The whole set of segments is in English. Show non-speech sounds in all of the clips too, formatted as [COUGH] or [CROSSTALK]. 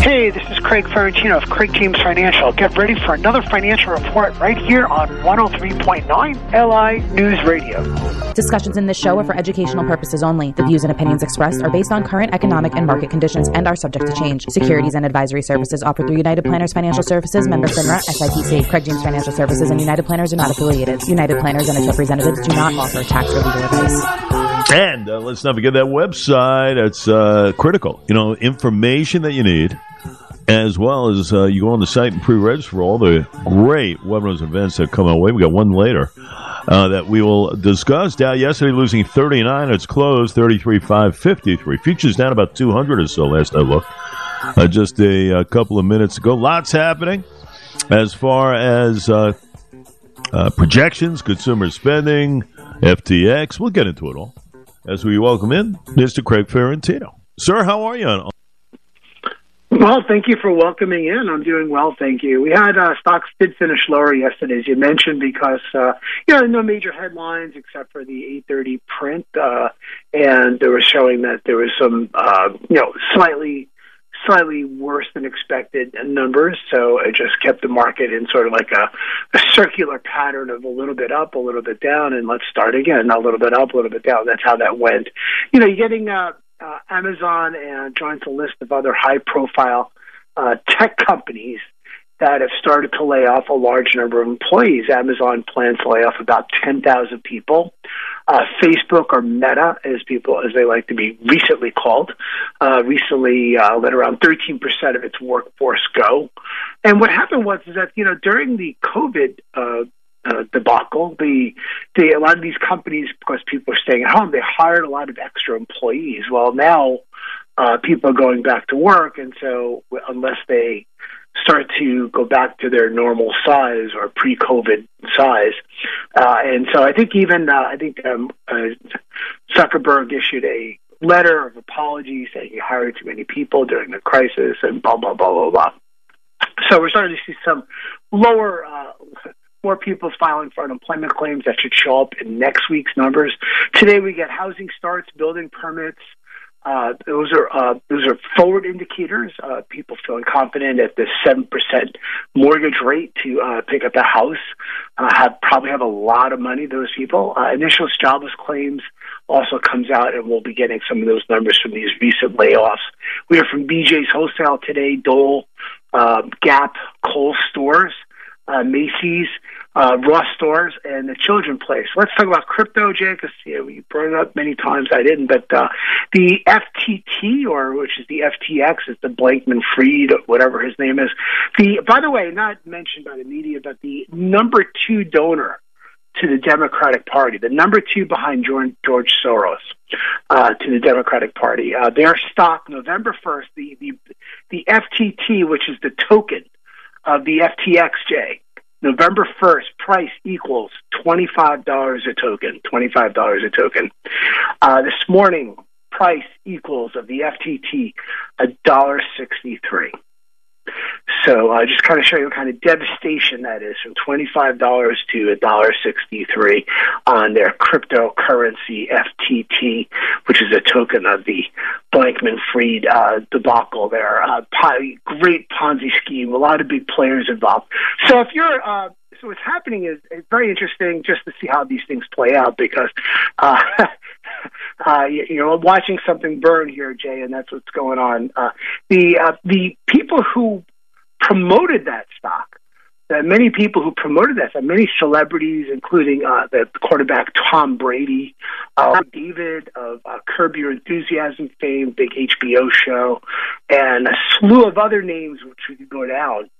Hey, this is Craig Ferrantino of Craig James Financial. Get ready for another financial report right here on 103.9 LI News Radio. Discussions in this show are for educational purposes only. The views and opinions expressed are based on current economic and market conditions and are subject to change. Securities and advisory services offered through United Planners Financial Services, member FINRA, SIPC. Craig James Financial Services and United Planners are not affiliated. United Planners and its representatives do not offer tax or legal advice. And uh, let's not forget that website. It's uh, critical. You know, information that you need as well as uh, you go on the site and pre-register for all the great webinars and events that come our way. We got one later uh, that we will discuss. Dow yesterday losing 39. It's closed 33.553. Futures down about 200 or so last I looked. Uh, just a, a, couple of minutes ago. Lots happening as far as uh, uh, projections, consumer spending, FTX. We'll get into it all as we welcome in Mr. Craig Ferrantino. Sir, how are you? Well, thank you for welcoming in. I'm doing well, thank you. We had uh, stocks did finish lower yesterday, as you mentioned, because uh, you know no major headlines except for the 8:30 print, uh, and they were showing that there was some uh, you know slightly slightly worse than expected numbers. So it just kept the market in sort of like a, a circular pattern of a little bit up, a little bit down, and let's start again. A little bit up, a little bit down. That's how that went. You know, you're getting uh, uh, Amazon and joins a list of other high profile uh, tech companies that have started to lay off a large number of employees. Amazon plans to lay off about 10,000 people. Uh, Facebook or Meta, as people as they like to be recently called, uh, recently uh, let around 13% of its workforce go. And what happened was is that you know during the COVID uh, debacle. The, the a lot of these companies, because people are staying at home, they hired a lot of extra employees. Well, now uh, people are going back to work, and so unless they start to go back to their normal size or pre-COVID size, uh, and so I think even uh, I think um, uh, Zuckerberg issued a letter of apology saying he hired too many people during the crisis and blah blah blah blah blah. So we're starting to see some lower uh, more people filing for unemployment claims that should show up in next week's numbers. Today we get housing starts, building permits. Uh, those are uh, those are forward indicators. Uh, people feeling confident at the seven percent mortgage rate to uh, pick up a house. Uh, have probably have a lot of money. Those people. Uh, initial jobless claims also comes out, and we'll be getting some of those numbers from these recent layoffs. We are from BJ's Wholesale today, Dole, Gap, Kohl's stores Macy's, uh, Ross stores, and the Children Place. Let's talk about crypto, Jay, because yeah, you brought it up many times. I didn't, but uh, the FTT, or which is the FTX, is the Blankman Fried, whatever his name is. The by the way, not mentioned by the media, but the number two donor to the Democratic Party, the number two behind George Soros uh, to the Democratic Party. Uh, their stock, November 1st, the, the, the FTT, which is the token of the FTXJ. November 1st, price equals $25 a token. $25 a token. Uh, this morning, price equals of the FTT $1.63. So uh, just kind of show you what kind of devastation that is from $25 to $1.63 on their cryptocurrency FTT, which is a token of the Blankman Fried uh, debacle there. Uh, great Ponzi scheme, a lot of big players involved. So if you're uh, so what's happening is it's very interesting just to see how these things play out because uh, [LAUGHS] uh, you know I'm watching something burn here, Jay, and that's what's going on. Uh, the uh, the people who promoted that stock. There many people who promoted that, many celebrities, including uh, the quarterback Tom Brady, uh, David of uh, Curb Your Enthusiasm fame, big HBO show, and a slew of other names which we could go down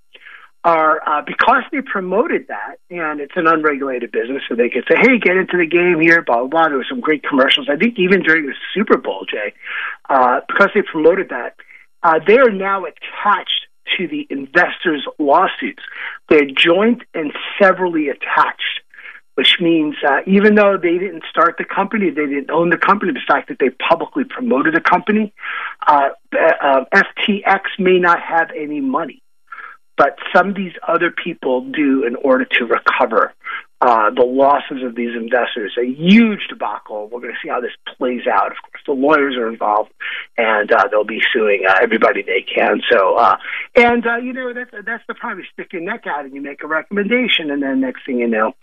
are uh, because they promoted that, and it's an unregulated business, so they could say, "Hey, get into the game here." Blah blah. blah. There were some great commercials. I think even during the Super Bowl, Jay, uh, because they promoted that, uh, they are now attached to the investors' lawsuits. They're joint and severally attached, which means uh, even though they didn't start the company, they didn't own the company, the fact that they publicly promoted the company, uh, uh, FTX may not have any money but some of these other people do in order to recover uh, the losses of these investors. A huge debacle. We're going to see how this plays out. Of course, the lawyers are involved, and uh, they'll be suing uh, everybody they can. So, uh, and uh, you know that's that's the problem. You stick your neck out and you make a recommendation, and then next thing you know,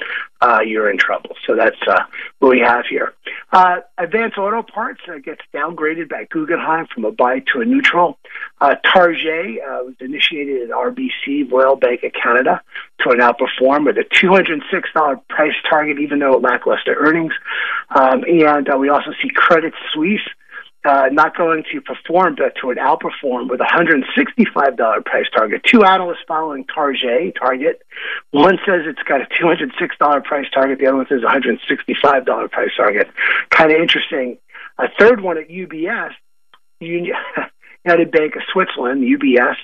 uh, you're in trouble. So that's uh, what we have here. Uh, Advance Auto Parts uh, gets downgraded by Guggenheim from a buy to a neutral. Uh, Target uh, was initiated at RBC, Royal Bank of Canada, to an outperform with a $206 price target, even though lackluster earnings. Um, and uh, we also see Credit Suisse uh, not going to perform, but to an outperform with a $165 price target. Two analysts following Target, Target. One says it's got a $206 price target. The other one says $165 price target. Kind of interesting. A third one at UBS, [LAUGHS] United Bank of Switzerland, UBS,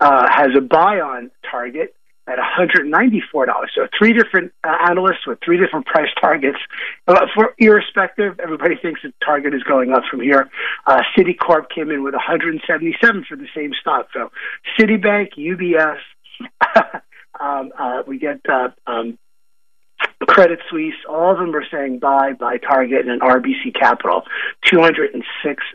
uh, has a buy on Target at $194. So three different uh, analysts with three different [LAUGHS] price targets. Uh, for irrespective, everybody thinks the target is going up from here. Uh, Citicorp came in with 177 for the same stock. So Citibank, UBS, [LAUGHS] um, uh, we get uh, um, Credit Suisse, all of them are saying buy, buy Target and RBC Capital, $206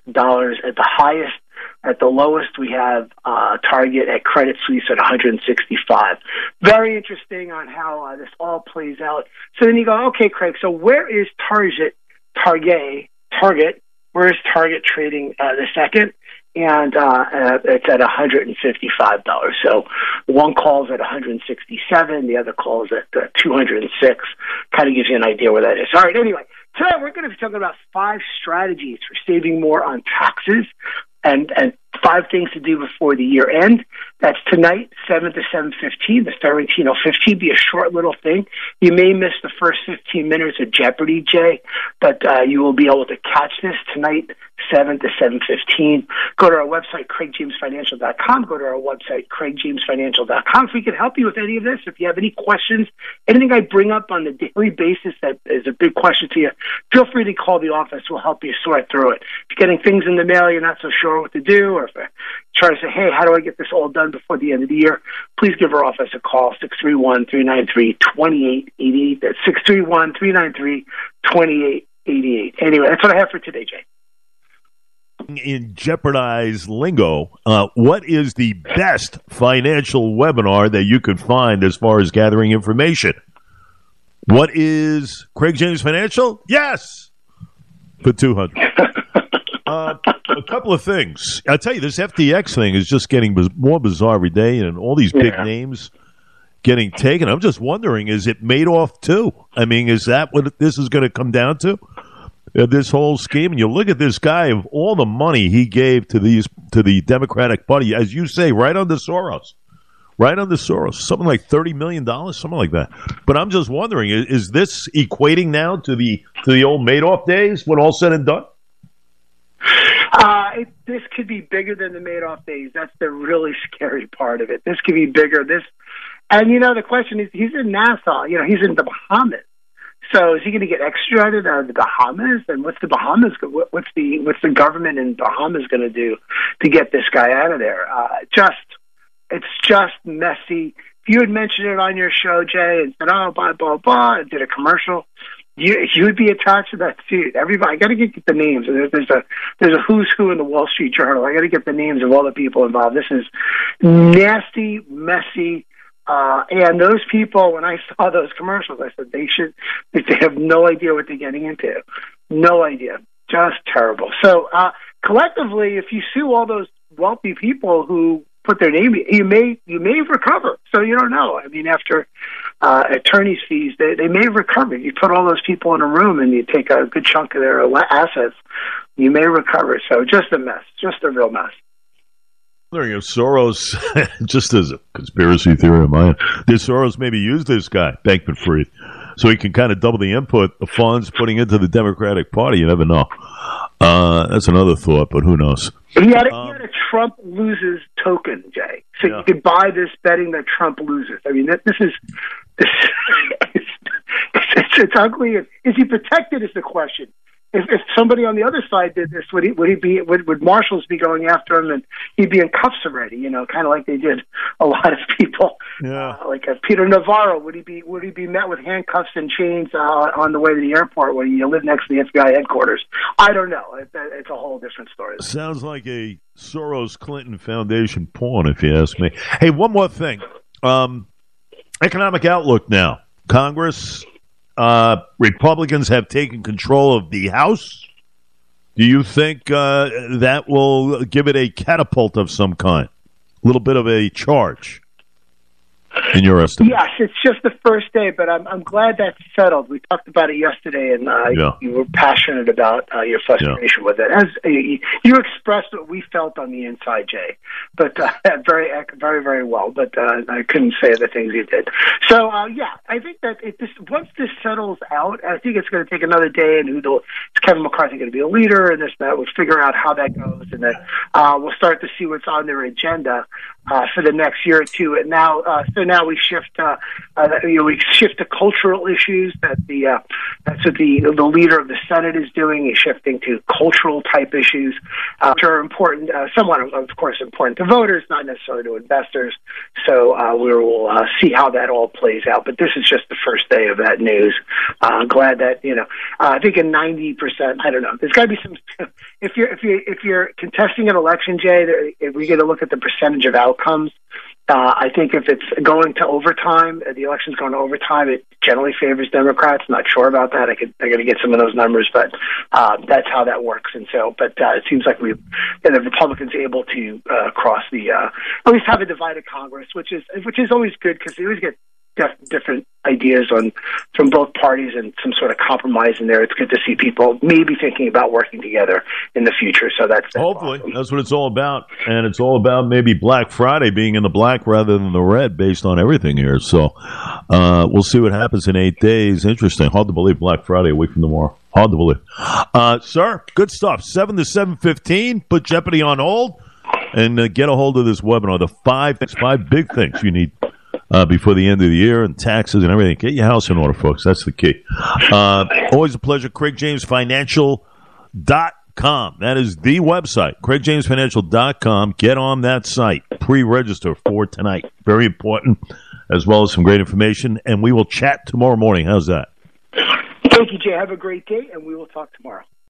at the highest at the lowest, we have uh, Target at Credit Suisse at 165. Very interesting on how uh, this all plays out. So then you go, okay, Craig. So where is Target? Target? Target? Where is Target trading uh, the second? And uh, uh, it's at $155. So one calls at 167, the other calls at uh, 206. Kind of gives you an idea where that is. All right. Anyway, today we're going to be talking about five strategies for saving more on taxes and and five things to do before the year end. That's tonight, seven to seven fifteen. The Ferrantino fifteen be a short little thing. You may miss the first fifteen minutes of Jeopardy, Jay, but uh, you will be able to catch this tonight, seven to seven fifteen. Go to our website, craigjamesfinancial.com. Go to our website, craigjamesfinancial.com. If we can help you with any of this, if you have any questions, anything I bring up on the daily basis that is a big question to you, feel free to call the office. We'll help you sort through it. If you're getting things in the mail, you're not so sure what to do, or if you're trying to say, hey, how do I get this all done before the end of the year? Please give our office a call, 631 393 2888. That's 631 393 2888. Anyway, that's what I have for today, Jay in jeopardized lingo, uh, what is the best financial webinar that you could find as far as gathering information? What is Craig James Financial? Yes, for two hundred. [LAUGHS] uh, a couple of things. I tell you, this FTX thing is just getting more bizarre every day, and all these big yeah. names getting taken. I'm just wondering, is it Madoff too? I mean, is that what this is going to come down to? Uh, this whole scheme, and you look at this guy of all the money he gave to these to the Democratic Party, as you say, right under Soros, right under Soros, something like thirty million dollars, something like that. But I'm just wondering, is, is this equating now to the to the old Madoff days when all said and done? Uh, it, this could be bigger than the Madoff days. That's the really scary part of it. This could be bigger. This, and you know, the question is, he's in Nassau. You know, he's in the Bahamas. So is he going to get extradited out of the Bahamas? And what's the Bahamas? What's the what's the government in Bahamas going to do to get this guy out of there? Uh, just, it's just messy. If you had mentioned it on your show, Jay, and said, "Oh, blah blah blah," and did a commercial, you you would be attached to that seat. Everybody, I got to get the names. There's, there's a there's a who's who in the Wall Street Journal. I got to get the names of all the people involved. This is nasty, messy. Uh, and those people, when I saw those commercials, I said they should. They have no idea what they're getting into. No idea. Just terrible. So uh, collectively, if you sue all those wealthy people who put their name, you may you may recover. So you don't know. I mean, after uh, attorney's fees, they, they may recover. You put all those people in a room and you take a good chunk of their assets, you may recover. So just a mess, just a real mess. Wondering if Soros, [LAUGHS] just as a conspiracy theory of mine, did Soros maybe use this guy, Bankman Fried, so he can kind of double the input, the funds putting into the Democratic Party? You never know. Uh, that's another thought, but who knows? He had, a, um, he had a Trump loses token, Jay. So yeah. you could buy this betting that Trump loses. I mean, this is this. [LAUGHS] It's, it's, it's ugly. Is he protected? Is the question. If, if somebody on the other side did this, would he would he be would, would marshals be going after him and he'd be in cuffs already? You know, kind of like they did a lot of people. Yeah. Uh, like uh, Peter Navarro, would he be would he be met with handcuffs and chains uh, on the way to the airport when you live next to the FBI headquarters? I don't know. It, it's a whole different story. Sounds like a Soros Clinton Foundation pawn, if you ask me. Hey, one more thing. Um, economic outlook now. Congress uh, Republicans have taken control of the House. Do you think uh, that will give it a catapult of some kind? A little bit of a charge? In your estimation? Yes, it's just the first day, but I'm I'm glad that's settled. We talked about it yesterday, and uh, yeah. you were passionate about uh, your frustration yeah. with it. As uh, you expressed what we felt on the inside, Jay, but uh, [LAUGHS] very very very well. But uh, I couldn't say the things you did. So uh, yeah, I think that it, this once this settles out, I think it's going to take another day, and who the is Kevin McCarthy going to be a leader, and this that we'll figure out how that goes, and then uh, we'll start to see what's on their agenda uh, for the next year or two. And now, uh, so now we shift, uh, uh, you know, we shift to cultural issues that the uh, that's what the the leader of the Senate is doing. He's shifting to cultural type issues, uh, which are important, uh, somewhat of course important to voters, not necessarily to investors. So uh, we will uh, see how that all plays out. But this is just the first day of that news. Uh, glad that you know. Uh, I think in ninety percent, I don't know. There's got to be some. [LAUGHS] if you're if you if you're contesting an election, Jay, if we get to look at the percentage of outcomes. Uh, I think if it's going to overtime, uh, the election's going to overtime, it generally favors Democrats. Not sure about that. I could I got to get some of those numbers, but uh, that's how that works. And so, but uh, it seems like we the Republicans able to uh, cross the uh, at least have a divided Congress, which is which is always good because they always get def- different ideas on from both parties and some sort of compromise in there. It's good to see people maybe thinking about working together in the future. So that's, that's hopefully awesome. that's what it's all about, and it's all about maybe Black Friday being in the black rather than the red, based on everything here. So uh, we'll see what happens in eight days. Interesting. Hard to believe Black Friday a week from tomorrow. Hard to believe, uh, sir. Good stuff. Seven to seven fifteen. Put Jeopardy on hold and uh, get a hold of this webinar. The five things, five big things you need uh, before the end of the year and taxes and everything. Get your house in order, folks. That's the key. Uh, always a pleasure. Craig James Financial dot com. That is the website, craigjamesfinancial.com. Get on that site. Pre-register for tonight. Very important, as well as some great information. And we will chat tomorrow morning. How's that? Thank you, Jay. Have a great day, and we will talk tomorrow.